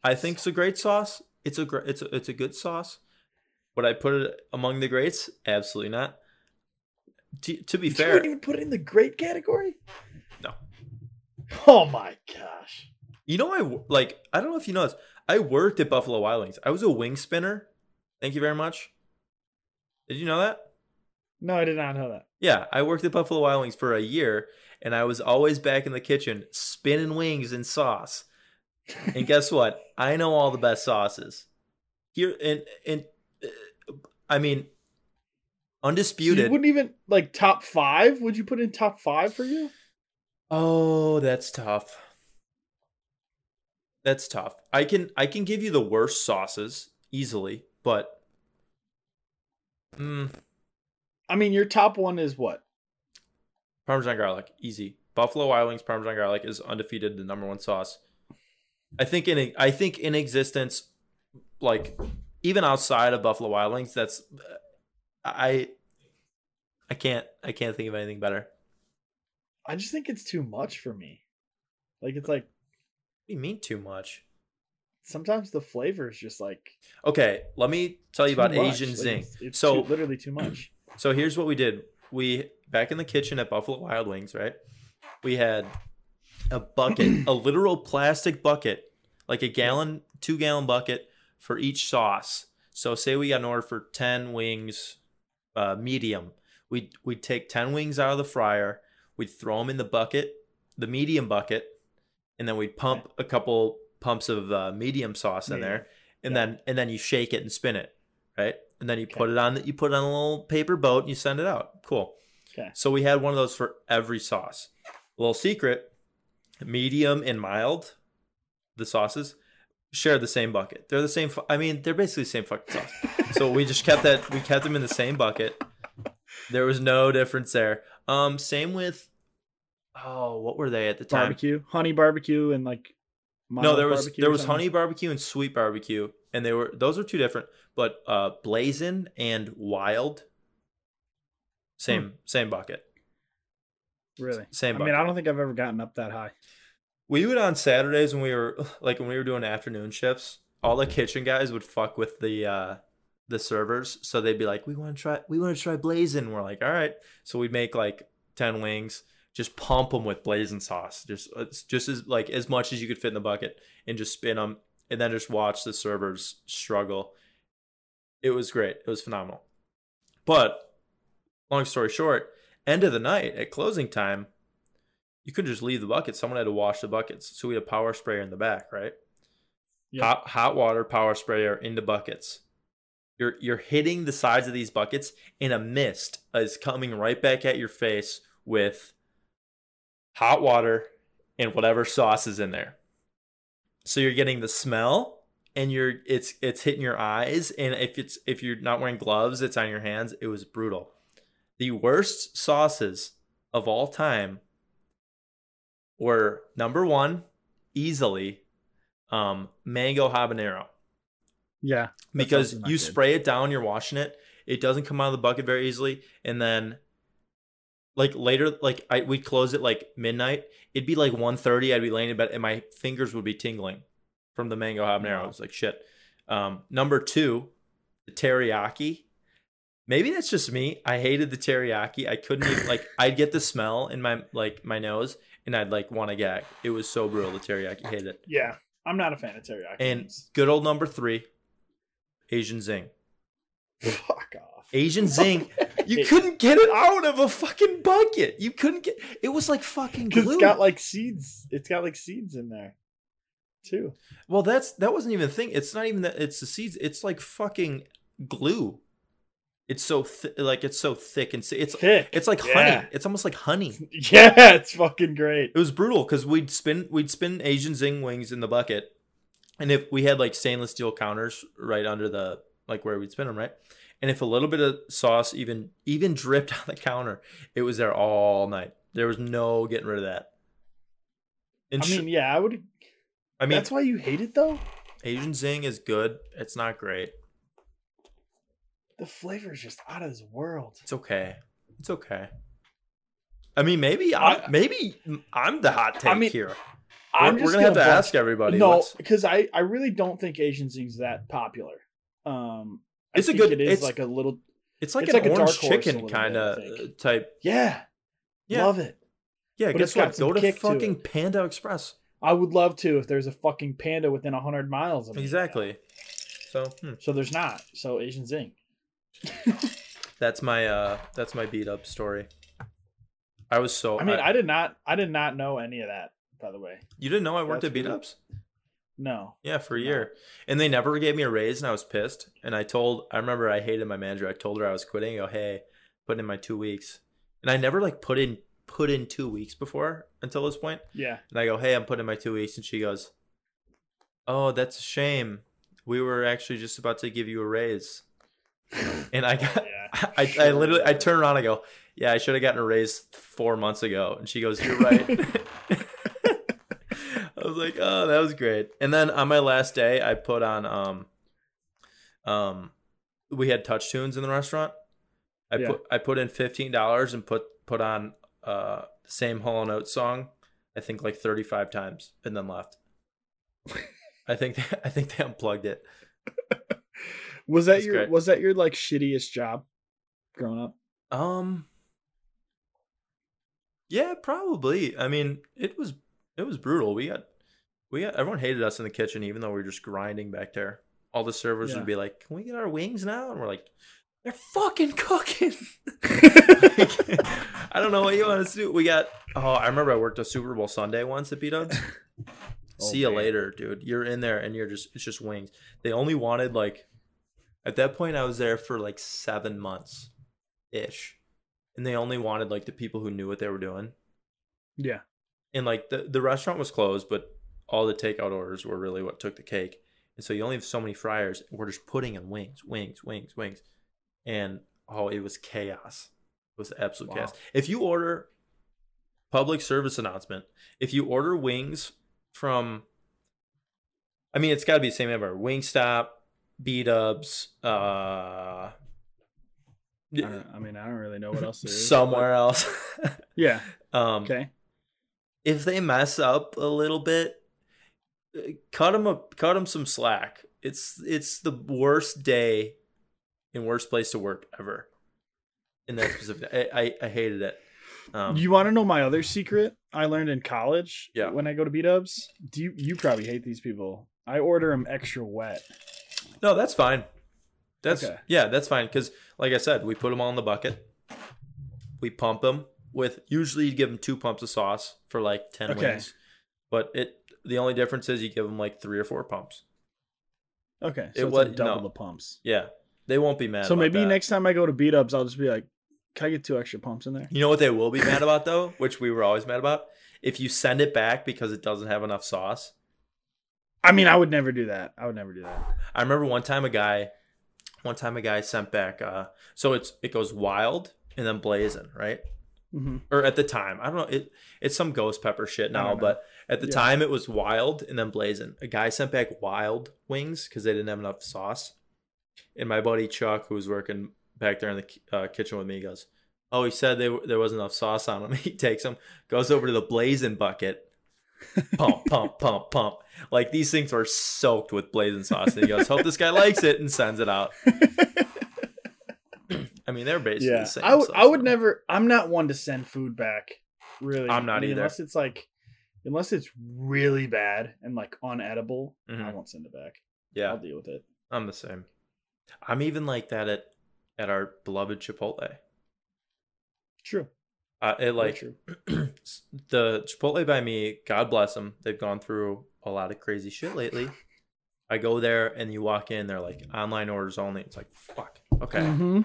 I think it's a great sauce. It's a great, it's a, it's a good sauce. Would I put it among the greats? Absolutely not. To, to be You fair, wouldn't even put it in the great category. No. Oh my gosh. you know I like. I don't know if you know this. I worked at Buffalo Wild Wings. I was a wing spinner. Thank you very much. Did you know that? No, I did not know that. Yeah, I worked at Buffalo Wild Wings for a year, and I was always back in the kitchen spinning wings and sauce. And guess what? I know all the best sauces. Here and and uh, I mean, So undisputed. you wouldn't even like top five? Would you put in top five for you? oh, that's tough. That's tough. I can I can give you the worst sauces easily, but mm, I mean, your top one is what? Parmesan garlic, easy. Buffalo Wild Wings Parmesan garlic is undefeated, the number one sauce. I think in I think in existence, like even outside of Buffalo Wild Wings, that's I I can't I can't think of anything better. I just think it's too much for me. Like it's like What do you mean too much? sometimes the flavor is just like Okay, let me tell you about much. Asian Like, Zing. It's, it's so too- literally too much. So here's what we did. We back in the kitchen at Buffalo Wild Wings, right? We had a bucket, a literal plastic bucket, like a gallon, two gallon bucket for each sauce. So say we got an order for ten wings, uh, medium. We we'd take ten wings out of the fryer. We'd throw them in the bucket, the medium bucket, and then we'd pump a couple pumps of uh, medium sauce in there, and Yeah. then and then you shake it and spin it, right? And then you Okay. put it on the, you put it on a little paper boat and you send it out. Cool. Okay. So we had one of those for every sauce. A little secret: medium and mild, the sauces share the same bucket. They're the same. fu- I mean, they're basically the same fucking sauce. so we just kept that. We kept them in the same bucket. There was no difference there. Um, same with. Oh, what were they at the time? barbecue, honey barbecue, and like no, there was there was honey barbecue and sweet barbecue, and they were those are two different. But uh, blazing and wild, same same bucket, Really? same I bucket. mean, I don't think I've ever gotten up that high. We would on Saturdays when we were like when we were doing afternoon shifts, all the kitchen guys would fuck with the uh the servers. So they'd be like, We wanna try we wanna try blazing. We're like, all right. So we'd make like ten wings, just pump them with blazing sauce. Just just as like as much as you could fit in the bucket and just spin them and then just watch the servers struggle. It was great. It was phenomenal. But long story short, end of the night at closing time, you couldn't just leave the buckets. Someone had to wash the buckets. So we had a power sprayer in the back, right? Yep. Hot hot water power sprayer into buckets. You're you're hitting the sides of these buckets and a mist is coming right back at your face with hot water and whatever sauce is in there. So you're getting the smell and you're it's it's hitting your eyes and if it's if you're not wearing gloves, it's on your hands. It was brutal. The worst sauces of all time were number 1 easily um mango habanero Yeah. Because you spray it down, you're washing it, it doesn't come out of the bucket very easily, and then like later, like I we'd close it like midnight. It'd be like 1.30, I'd be laying in bed, and my fingers would be tingling from the mango habanero. Wow. It was like shit. Um, number two, the teriyaki. Maybe that's just me. I hated the teriyaki. I couldn't even like. I'd get the smell in my like my nose, and I'd like want to gag. It was so brutal. The teriyaki, Hate it. Yeah. I'm not a fan of teriyaki. And good old number three, Asian Zing. fuck off. Asian Zing. You couldn't get it out of a fucking bucket. You couldn't get. It was like fucking glue. it's got like seeds. It's got like seeds in there, too. well, that's that wasn't even a thing. It's not even that. It's the seeds. It's like fucking glue. It's so th- like it's so thick and it's Thick. it's like Yeah. honey. It's almost like honey. Yeah, it's fucking great. It was brutal because we'd spin we'd spin Asian Zing wings in the bucket, and if we had like stainless steel counters right under the like where we'd spin them, right? And if a little bit of sauce even even dripped on the counter, it was there all night. There was no getting rid of that. And I mean, yeah, I would. I mean, that's why you hate it though. Asian Zing is good. It's not great. The flavor is just out of this world. It's okay. It's okay. I mean, maybe I'm I- maybe I'm the hot take I mean, here. I'm we're, just we're gonna have to ask everybody. No, because I I really don't think Asian Zing's that popular. Um, I It's a good- It is it's- like a little. it's like it's an like a orange dark chicken kind of type. Yeah, Yeah, love it. yeah. but Guess got what? Go to kick to fucking. Panda Express. I would love to if there's a fucking panda within hundred miles of me. Exactly. So hmm, So there's not. So Asian Zing. that's my uh that's my B Dub story. I was so. I mean, I, did not. I did not know any of that. By the way, you didn't know I worked that's at B Dubs. no. Yeah, for a No. year. And they never gave me a raise and I was pissed. And I told I remember I hated my manager. I told her I was quitting. I go, hey, put in my two weeks. And I never like put in put in two weeks before until this point. Yeah. And I go, hey, I'm putting in my two weeks. And she goes, Oh, that's a shame. We were actually just about to give you a raise. And I got Yeah. I, I Sure. literally I turn around, I go, Yeah, I should have gotten a raise four months ago. And she goes, You're right. I was like, Oh, that was great. And then on my last day, I put on um um we had touch tunes in the restaurant. I Yeah. put I put in fifteen dollars and put put on uh the same Hollow Note song, I think like thirty five times and then left. I think they, I think they unplugged it. Was that That's your great. Was that your like shittiest job growing up? Um. Yeah, probably. I mean, it was it was brutal. We got we got everyone hated us in the kitchen, even though we were just grinding back there. All the servers Yeah. would be like, "Can we get our wings now?" And we're like, "They're fucking cooking." I don't know what you want to do. We got. Oh, I remember I worked a Super Bowl Sunday once at B Dubs. Oh, See you later, dude. You're in there and you're just it's just wings. They only wanted like at that point I was there for like 7 months ish. And they only wanted like the people who knew what they were doing. Yeah. And like the the restaurant was closed, but all the takeout orders were really what took the cake. And so you only have so many fryers. We're just putting in wings, wings, wings, wings. And oh, it was chaos. It was absolute Wow. chaos. If you order public service announcement, if you order wings from I mean it's gotta be the same everywhere. Wingstop, B Dubs, uh I, I mean, I don't really know what else there is. somewhere else. Yeah. um Okay. if they mess up a little bit, uh, cut them a cut them some slack. It's it's the worst day and worst place to work ever. In that specific, I, I I hated it. Um, you want to know my other secret I learned in college? Yeah. When I go to B Dubs, do you you probably hate these people? I order them extra wet. No, that's fine. That's Okay. yeah, that's fine because like I said, we put them all in the bucket. We pump them with usually you give them two pumps of sauce for like ten Okay. wings, but it the only difference is you give them like three or four pumps. Okay. It So it's was- like double no. the pumps. Yeah, they won't be mad. so maybe that. next time I go to B Dubs, I'll just be like, can I get two extra pumps in there? You know what they will be mad about though, which we were always mad about? If you send it back because it doesn't have enough sauce. I mean, I would never do that. I would never do that. I remember one time a guy one time a guy sent back uh so it's it goes wild and then blazing, right? hmm Or at the time. I don't know, it it's some ghost pepper shit now, but at the Yeah. time it was wild and then blazing. A guy sent back wild wings because they didn't have enough sauce. And my buddy Chuck, who was working back there in the uh, kitchen with me, goes, "Oh, he said they, there wasn't enough sauce on them." He takes them, goes over to the blazing bucket, pump, pump, pump, pump. Like these things are soaked with blazing sauce, and he goes, "Hope this guy likes it," and sends it out. I mean, they're basically yeah, the same. I would. so I would so- never. I'm not one to send food back. Really, I'm not I mean, either. Unless it's like, unless it's really bad and like unedible, I Mhm. won't send it back. Yeah, I'll deal with it. I'm the same. I'm even like that at at our beloved Chipotle. True. Uh, it like the Chipotle by me, God bless them. They've gone through a lot of crazy shit lately. I go there and you walk in, they're like online orders only. It's like fuck. Okay. Mhm.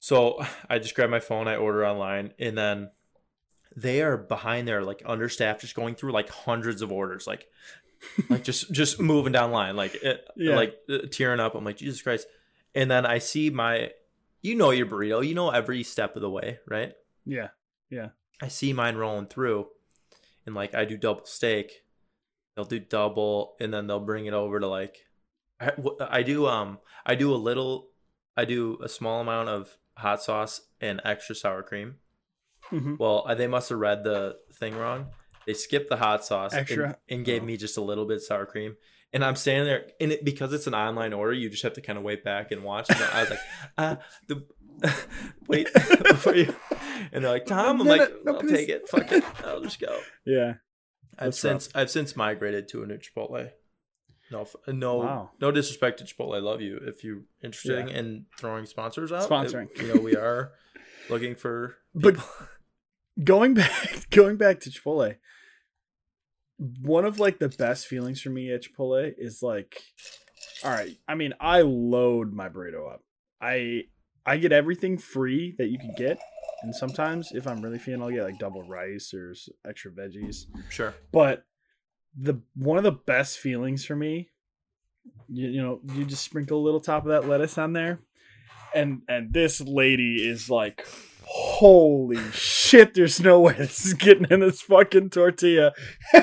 So I just grab my phone, I order online, and then they are behind there, like understaffed, just going through like hundreds of orders, like like just just moving down line, like it, Yeah. like uh, tearing up. I'm like Jesus Christ. And then I see my, you know your burrito, you know every step of the way, right? Yeah. I see mine rolling through, and like I do double steak, they'll do double, and then they'll bring it over to like I, I do um I do a little I do a small amount of hot sauce and extra sour cream. Mhm. Well, they must have read the thing wrong. They skipped the hot sauce and- Extra? and, gave Oh. me just a little bit sour cream. And I'm standing there, and it because it's an online order, you just have to kind of wait back and watch. And I was like, uh, the wait before you, and they're like, Tom, I'm No, like, no, no, I'll please. take it, fuck it, I'll just go. Yeah. I've That's since I've since migrated to a new Chipotle. No, no, Wow. no disrespect to Chipotle. I love you. If you're interested Yeah. in throwing sponsors out, Sponsoring. it- you know we are looking for. But going back going back to Chipotle, one of like the best feelings for me at Chipotle is like all right, I mean, I load my burrito up. I I get everything free that you can get. And sometimes if I'm really feeling I'll get like double rice or extra veggies. sure. But the one of the best feelings for me, you, you know, you just sprinkle a little top of that lettuce on there, and and this lady is like, holy shit! There's no way this is getting in this fucking tortilla,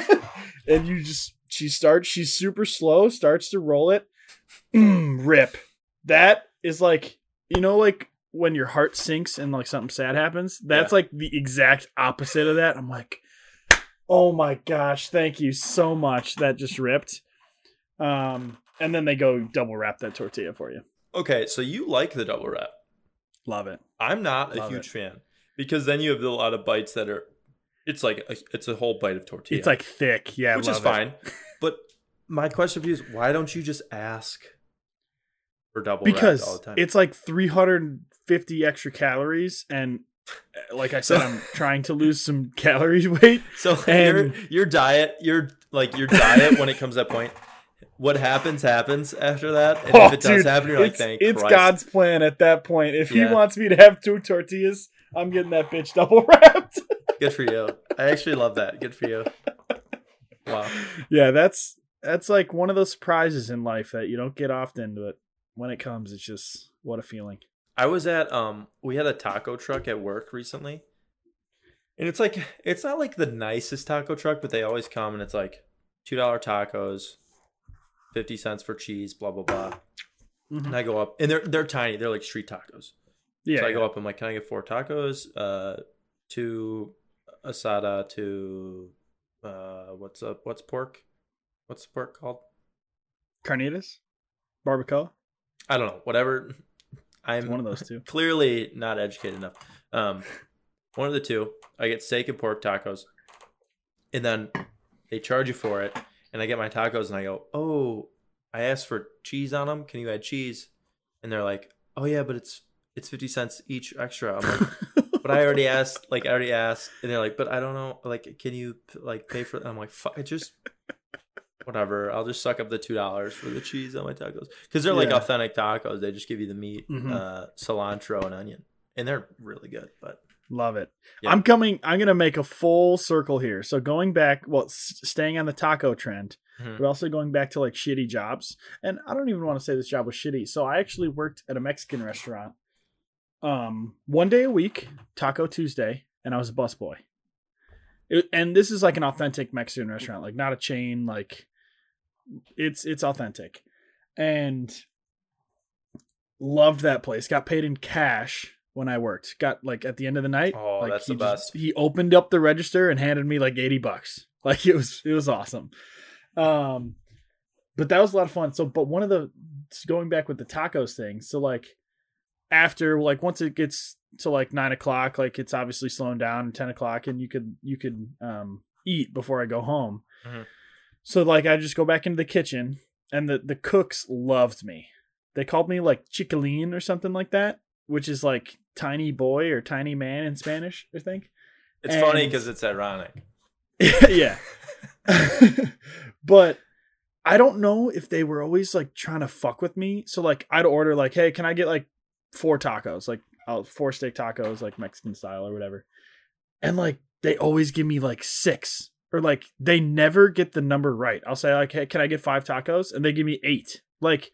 and you just she starts. She's super slow. Starts to roll it. Mm, rip. That is like you know like when your heart sinks and like something sad happens. That's Yeah. like the exact opposite of that. I'm like. Oh my gosh, thank you so much. That just ripped. Um, and then they go double wrap that tortilla for you. Okay, so you like the double wrap. Love it. I'm not a huge it. fan because then you have a lot of bites that are. It's like a, it's a whole bite of tortilla. It's like thick, yeah, which is fine. But my question for you is, why don't you just ask for double because all the time? it's like 350 extra calories, and uh, like I said, So- I'm trying to lose some calorie weight. so your and- your diet, your like your diet when it comes to that point. What happens happens after that, and Oh, if it does dude, happen, you're like, thank it's Christ. God's plan at that point. If Yeah. he wants me to have two tortillas, I'm getting that bitch double wrapped. Good for you. I actually love that. Good for you. Wow. yeah, that's that's like one of those surprises in life that you don't get often, but when it comes, it's just what a feeling. I was at um we had a taco truck at work recently. And it's like it's not like the nicest taco truck, but they always come and it's like two dollar tacos, fifty cents for cheese, blah blah blah. And I go up and they're they're tiny, they're like street tacos. Yeah, so I yeah. go up, I'm like, Can I get four tacos? Uh two asada, two uh what's up what's pork? What's the pork called? carnitas, barbacoa. I don't know, whatever. I'm It's one of those two. clearly not educated enough. Um, one of the two. I get steak and pork tacos, and then they charge you for it. And I get my tacos, and I go, "Oh, I asked for cheese on them. Can you add cheese?" And they're like, "Oh yeah, but it's it's fifty cents each extra." I'm like, "But I already asked. Like I already asked." And they're like, "But I don't know. Like, can you like pay for?" I'm like, "Fuck, I just." Whatever, I'll just suck up the two dollars for the cheese on my tacos because they're like Yeah. authentic tacos. They just give you the meat, Mhm. uh, cilantro, and onion, and they're really good. But Love it. Yeah. I'm coming. I'm gonna make a full circle here. So going back, well, s- staying on the taco trend, Mhm. but also going back to like shitty jobs. And I don't even want to say this job was shitty. So I actually worked at a Mexican restaurant, um, one day a week, Taco Tuesday, and I was a busboy. It, and this is like an authentic Mexican restaurant, like not a chain. Like it's it's authentic, and loved that place. Got paid in cash when I worked. Got like at the end of the night. Oh, like, that's he the just- best. he opened up the register and handed me like eighty bucks. Like it was it was awesome. Um, but that was a lot of fun. So, but one of the going back with the tacos thing. So like after like once it gets to like nine o'clock, like it's obviously slowing down. Ten o'clock, and you could you could um eat before I go home. Mhm. So like I just go back into the kitchen, and the the cooks loved me. They called me like chiquilin or something like that, which is like tiny boy or tiny man in Spanish, I think. it's funny because it's ironic. yeah. but I don't know if they were always like trying to fuck with me. So like I'd order like, hey, can I get like four tacos? Like oh, four steak tacos, like Mexican style or whatever. And like they always give me like six. Or like they never get the number right. I'll say like, hey, can I get five tacos? And they give me eight. Like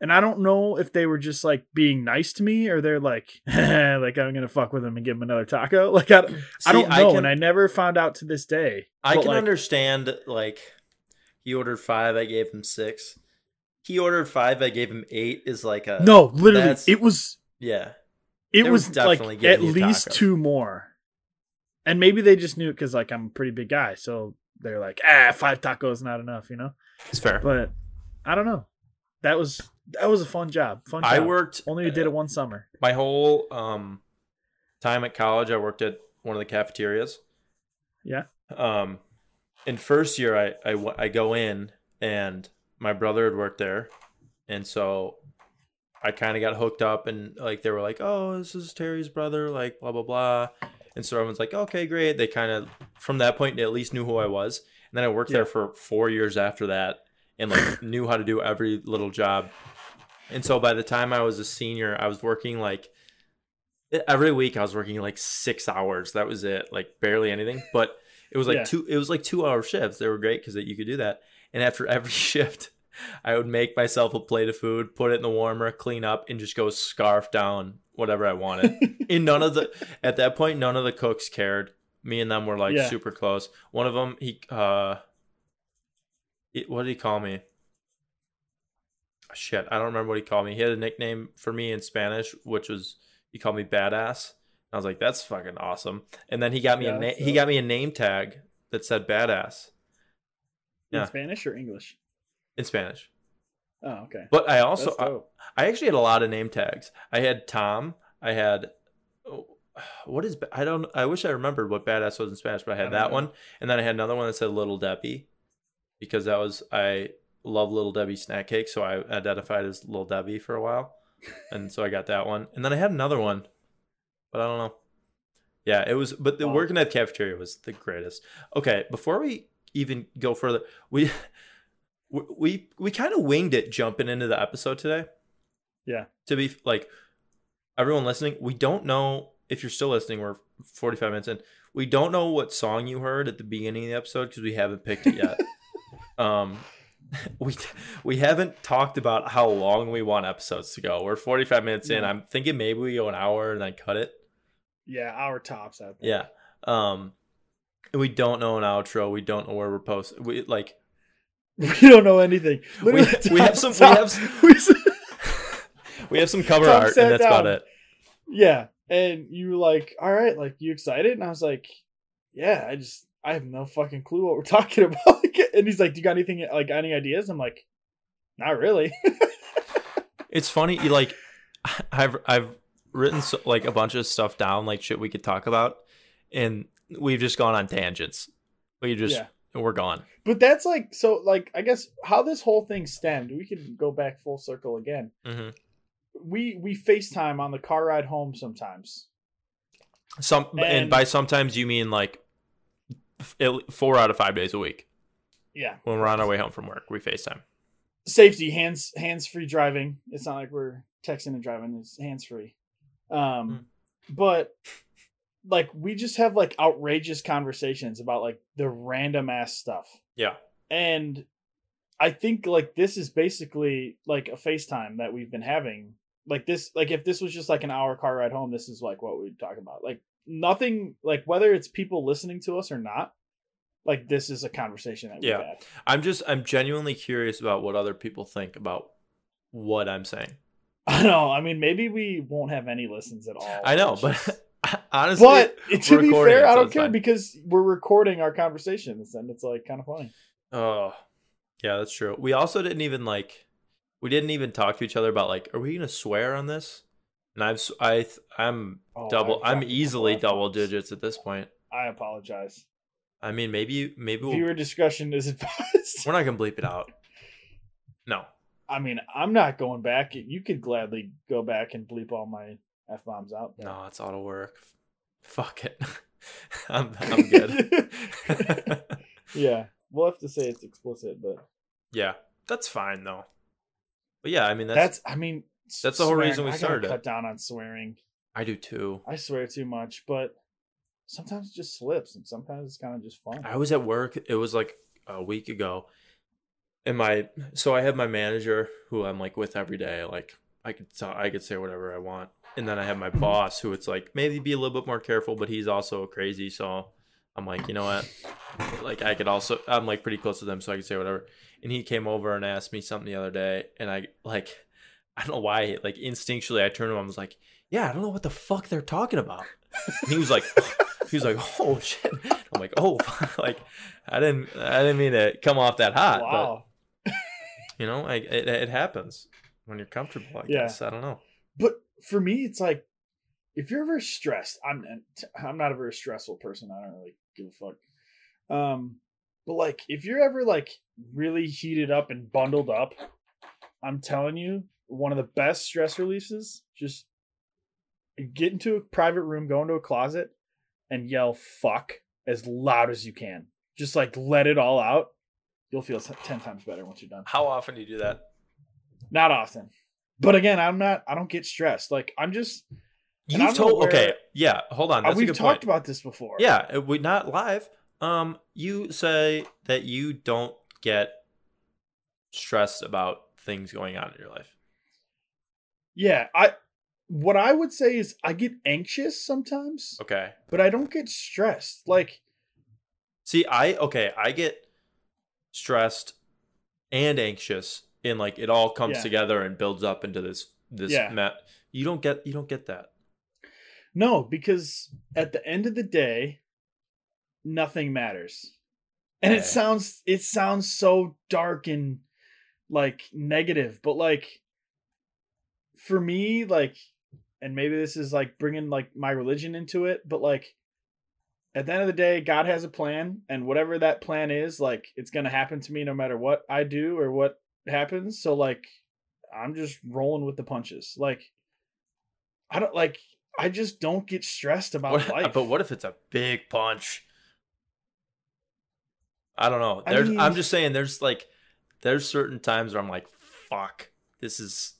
and I don't know if they were just like being nice to me or they're like, like I'm gonna fuck with them and give them another taco. Like I, See, I don't know, can, and I never found out to this day. I can like, understand like he ordered five, I gave him six. He ordered five, I gave him eight. Is like a No, literally, it was yeah. it was like at least taco. two more, and maybe they just knew it because like I'm a pretty big guy, so they're like, ah, five tacos not enough, you know. It's fair. But I don't know. That was that was a fun job. Fun. Job. I worked only did it one summer. my whole um time at college. I worked at one of the cafeterias. Yeah. Um, in first year, I I I go in and my brother had worked there, and so I kind of got hooked up and like they were like, oh, this is Terry's brother, like blah blah blah, and so everyone's like, okay, great. They kind of from that point they at least knew who I was, and then I worked Yeah. there for four years after that, and like knew how to do every little job. And so by the time I was a senior, I was working like every week I was working like six hours. That was it, like barely anything. But it was like Yeah. two. It was like two hour shifts. They were great because you could do that. And after every shift, I would make myself a plate of food, put it in the warmer, clean up, and just go scarf down whatever I wanted. and none of the at that point, none of the cooks cared. Me and them were like Yeah. super close. One of them, he uh, it, what did he call me? Shit, I don't remember what he called me. He had a nickname for me in Spanish, which was he called me badass. I was like, that's fucking awesome. And then he got me Yeah, a na- that's he got me a name tag that said badass In Yeah. Spanish or English? in Spanish. Oh, okay. But I also I. I actually had a lot of name tags. I had Tom. I had oh, what is I don't I wish I remembered what badass was in Spanish, but I I had don't that know. one, and then I had another one that said Little Debbie, because that was I love Little Debbie snack cake, so I identified as Little Debbie for a while, and so I got that one, and then I had another one, but I don't know. Yeah, it was, but the Wow. working at the cafeteria was the greatest. Okay, before we even go further, we we we, we kind of winged it jumping into the episode today. Yeah. to be like everyone listening we don't know if you're still listening we're 45 minutes in we don't know what song you heard at the beginning of the episode because we haven't picked it yet. Um we we haven't talked about how long we want episodes to go. We're 45 minutes in. I'm thinking maybe we go an hour and then cut it. Yeah, our tops out there. yeah. Um and we don't know an outro. We don't know where we're posting we like We don't know anything. we, we have Tom- some we have some, we have some cover Tom art and that's about it yeah, and you were like, "All right, like you excited?" And I was like, "Yeah, I just I have no fucking clue what we're talking about." and he's like, "Do you got anything like any ideas?" I'm like, "Not really." It's funny, you like I've I've written so, like a bunch of stuff down, like shit we could talk about, and we've just gone on tangents. We just Yeah. We're gone. but that's like so like I guess how this whole thing stemmed. We could go back full circle again. hmm We we FaceTime on the car ride home sometimes. Some and, And- by sometimes you mean like f- four out of five days a week Yeah, when we're on our way home from work. We Facetime. safety hands hands free driving it's not like we're texting and driving it's hands free um but like we just have like outrageous conversations about like the random ass stuff Yeah, and i think like this is basically like a facetime that we've been having like this like if this was just like an hour car ride home this is like what we'd talk about like nothing like whether it's people listening to us or not like this is a conversation that we've Yeah. had I'm just I'm genuinely curious about what other people think about what I'm saying. I know. I mean, maybe we won't have any listens at all. I know, but honestly, but to be fair, I don't care fine. because we're recording our conversations, and it's like kind of funny. Oh, yeah, that's true. We also didn't even like, we didn't even talk to each other about like, are we gonna swear on this? And I've, I, I'm Oh, double, I'm easily double digits at this point. I apologize. I mean, maybe, maybe we'll, Viewer discretion is advised. we're not gonna bleep it out. No, I mean, I'm not going back. You could gladly go back and bleep all my f bombs out. but- no, it's auto work. Fuck it. I'm, I'm good. yeah, we'll have to say it's explicit, but yeah, that's fine though. But yeah, I mean, that's, that's. I mean, that's the whole swearing- reason we I started. Cut down on swearing. I do too. I swear too much, but sometimes it just slips, and sometimes it's kind of just fun. I was at work. It was like a week ago, and my so I have my manager who I'm like with every day. Like I could tell, I could say whatever I want, and then I have my mm-hmm. boss who it's like maybe be a little bit more careful, but he's also crazy. So I'm like, you know what? Like I could also I'm like pretty close to them, so I could say whatever. And he came over and asked me something the other day, and I like I don't know why like instinctually I turned to him. I was like, yeah, I don't know what the fuck they're talking about. And he was like. He was like, "Oh shit!" I'm like, "Oh, like I didn't, I didn't mean to come off that hot." But wow. you know, like it, it happens when you're comfortable. I Yeah. guess I don't know. But for me, it's like if you're ever stressed, I'm I'm not a very stressful person. I don't really give a fuck. Um, but like if you're ever like really heated up and bundled up, I'm telling you, one of the best stress releases just get into a private room, go into a closet, and yell "fuck" as loud as you can. Just like let it all out. You'll feel ten times better once you're done. How often do you do that? Not often. But again, I'm not. I don't get stressed. Like I'm just. You've told. where- Okay, yeah. Hold on. That's we've good talked point. about this before. Yeah, uh, we not live. Um, you say that you don't get stressed about things going on in your life. Yeah. I. What I would say is I get anxious sometimes, Okay. but I don't get stressed. Like See, I okay, I get stressed and anxious, and like it all comes Yeah. together and builds up into this this Yeah. met. You don't get you don't get that. no, because at the end of the day, nothing matters. And Yeah. it sounds it sounds so dark and like negative, but like for me, like, and maybe this is like bringing like my religion into it, but like at the end of the day, God has a plan, and whatever that plan is, like it's gonna happen to me no matter what I do or what happens. So like I'm just rolling with the punches. Like I don't like I just don't get stressed about What- life. but what if it's a big punch? I don't know. I mean, I'm just saying there's like there's certain times where I'm like, fuck, this is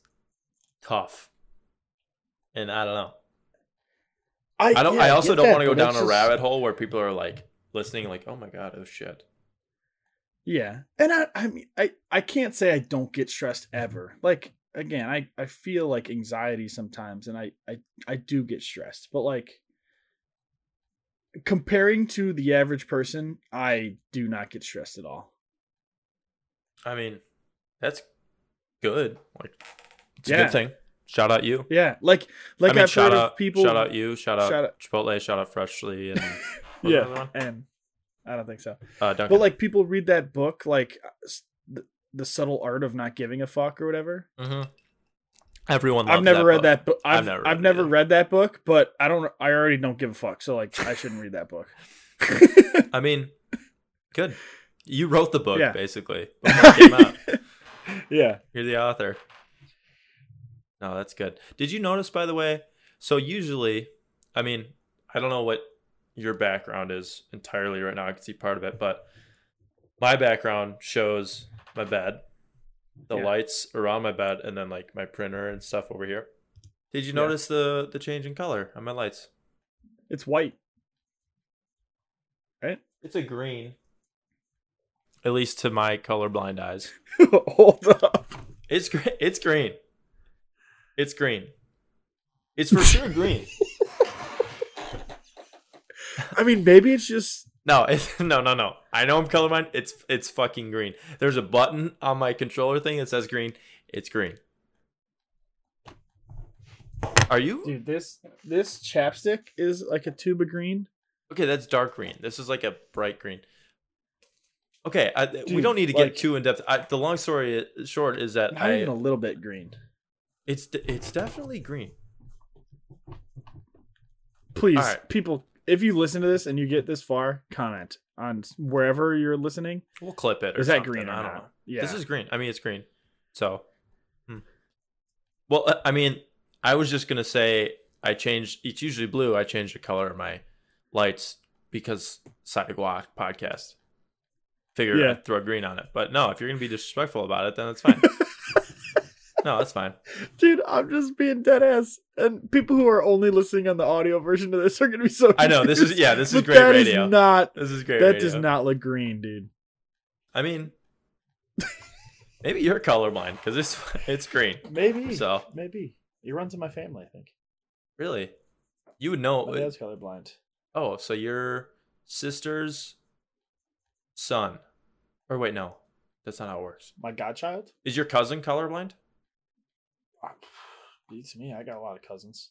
tough. And I don't know. I don't yeah, I also don't want to go down a just- rabbit hole where people are like listening like, "Oh my god, oh shit." Yeah. And I I mean I I can't say I don't get stressed mm-hmm. ever. Like again, I I feel like anxiety sometimes and I I I do get stressed. But like comparing to the average person, I do not get stressed at all. I mean, that's good. Like it's a good thing. Shout out you. Yeah. Like like I mean, I've shout heard out of people Shout out you. Shout out Shout out- Chipotle. Shout out Freshly. And what was the other Yeah. And I don't think so. Uh, But like people read that book like the, the subtle art of not giving a fuck or whatever. Mhm. Everyone. I've never read book. that book. I've I've, never I've read never read that book, but I don't. I already don't give a fuck. So like, I shouldn't read that book. I mean, good. You wrote the book Yeah. basically. Before it came out. yeah. You're the author. No, that's good. Did you notice, by the way? So usually, I mean, I don't know what your background is entirely right now. I can see part of it, but my background shows my bed, the Yeah. lights around my bed, and then like my printer and stuff over here. Did you Yeah. notice the the change in color on my lights? It's white. Right? It's a green. At least to my colorblind eyes. Hold up. It's green. It's green. It's green. It's for sure green. I mean, maybe it's just. No, it's, no, no, no. I know I'm colorblind. It's it's fucking green. There's a button on my controller thing that says green. It's green. Are you Dude, this this chapstick is like a tube of green. okay? That's dark green. This is like a bright green. Okay, I, we don't need to like- get too in depth. I, the long story short is that I even a little bit green. it's it's definitely green. Please, right. people, if you listen to this and you get this far, comment on wherever you're listening. We'll clip it. Or Is that something. green or I don't not? know. Yeah. This is green. I mean, it's green. So, hmm. well, uh, I mean, I was just gonna say I changed. It's usually blue. I changed the color of my lights because Side of Guac podcast. Figure Yeah. I'd throw a green on it, but no. If you're gonna be disrespectful about it, then it's fine. no, that's fine. Dude, I'm just being dead ass. And people who are only listening on the audio version of this are gonna be so I know, this is- yeah, this is great that is radio. not This is great. that radio. does not look green, dude. I mean, Maybe you're colorblind because it's it's green. Maybe. So maybe it runs in my family. I think. really, you would know. My dad's colorblind. Oh, so your sister's son, or wait, no, that's not how it works. My godchild. Is your cousin colorblind? Beats me. I got a lot of cousins.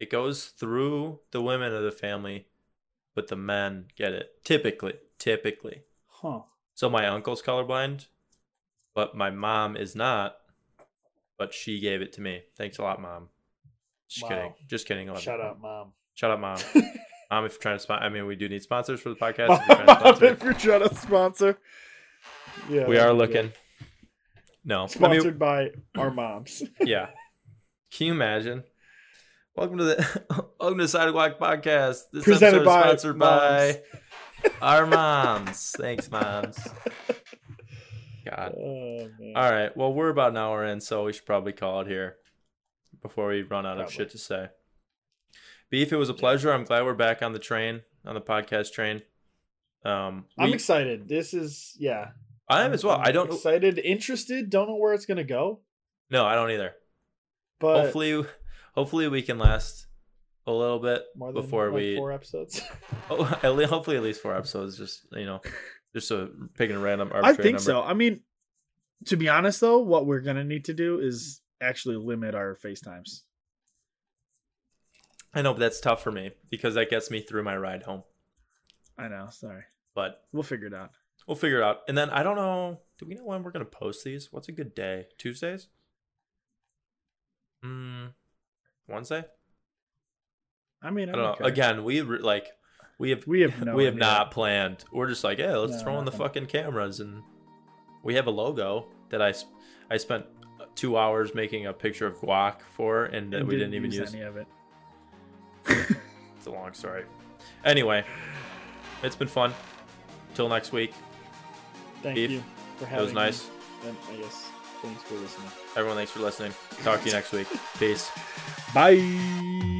It goes through the women of the family, but the men get it typically. Typically. Huh. So my uncle's colorblind, but my mom is not. But she gave it to me. Thanks a lot, mom. Just Wow. kidding. Just kidding. You, Shout Mom. Shout out, mom. mom, if you're trying to spot, I mean, we do need sponsors for the podcast. If you're trying to sponsor, you're trying to sponsor. Yeah. we are looking. good. No, I Sponsored mean, by our moms. yeah. Can you imagine? Welcome to the Welcome to the Side of Guac Podcast. This Presented episode is by sponsored by our moms. Thanks, moms. God. Oh. All right. Well, we're about an hour in, so we should probably call it here before we run out of shit to say. Beef, it was a pleasure. I'm glad we're back on the train, on the podcast train. Um, I'm excited. This is yeah. I am as well. I'm I don't. excited, interested. Don't know where it's gonna go, No, I don't either. but hopefully, hopefully we can last a little bit more than before like we. four episodes. Oh, at least, hopefully, at least four episodes. Just you know, just a picking a random. I think number. so. I mean, to be honest though, what we're gonna need to do is actually limit our FaceTimes. I know, but that's tough for me because that gets me through my ride home. I know. Sorry, But we'll figure it out. We'll figure it out. And then I don't know. Do we know when we're gonna post these? What's a good day? Tuesdays? Mm, Wednesday? I mean, I I'm don't know. okay. Again, we re- like we have we have no we have idea. not planned. We're just like, yeah, let's No, throw in the fucking cameras, and we have a logo that I sp- I spent two hours making a picture of guac for, and, that And we didn't, even use. any of it. It's a long story. Anyway, it's been fun. Till next week. Thank Beef. you for It was nice. me. And I guess thanks for listening. Everyone, thanks for listening. Talk to you next week. Peace. Bye.